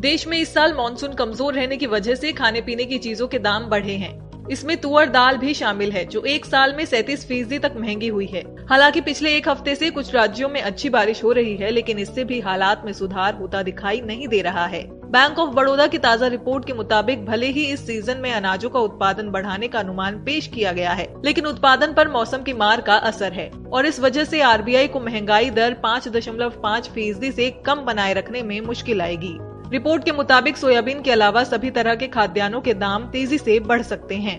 देश में इस साल मानसून कमज़ोर रहने की वजह से खाने पीने की चीज़ों के दाम बढ़े हैं। इसमें तुअर दाल भी शामिल है, जो एक साल में सैतीस फ़ीसदी तक महँगी हुई है। हालाँकि पिछले एक हफ़्ते से कुछ राज्यों में अच्छी बारिश हो रही है, लेकिन इससे भी हालात में सुधार होता दिखाई नहीं दे रहा है। बैंक ऑफ़ बड़ौदा की ताज़ा रिपोर्ट के मुताबिक, भले ही इस सीज़न में अनाजों का उत्पादन बढ़ाने का अनुमान पेश किया गया है, लेकिन उत्पादन पर मौसम की मार का असर है, और इस वजह से आरबीआई को महँगाई दर पाँच दशमलव पाँच फ़ीसदी ऐसी कम बनाए रखने में मुश्किल आएगी। रिपोर्ट के मुताबिक सोयाबीन के अलावा सभी तरह के खाद्यान्नों के दाम तेज़ी से बढ़ सकते हैं।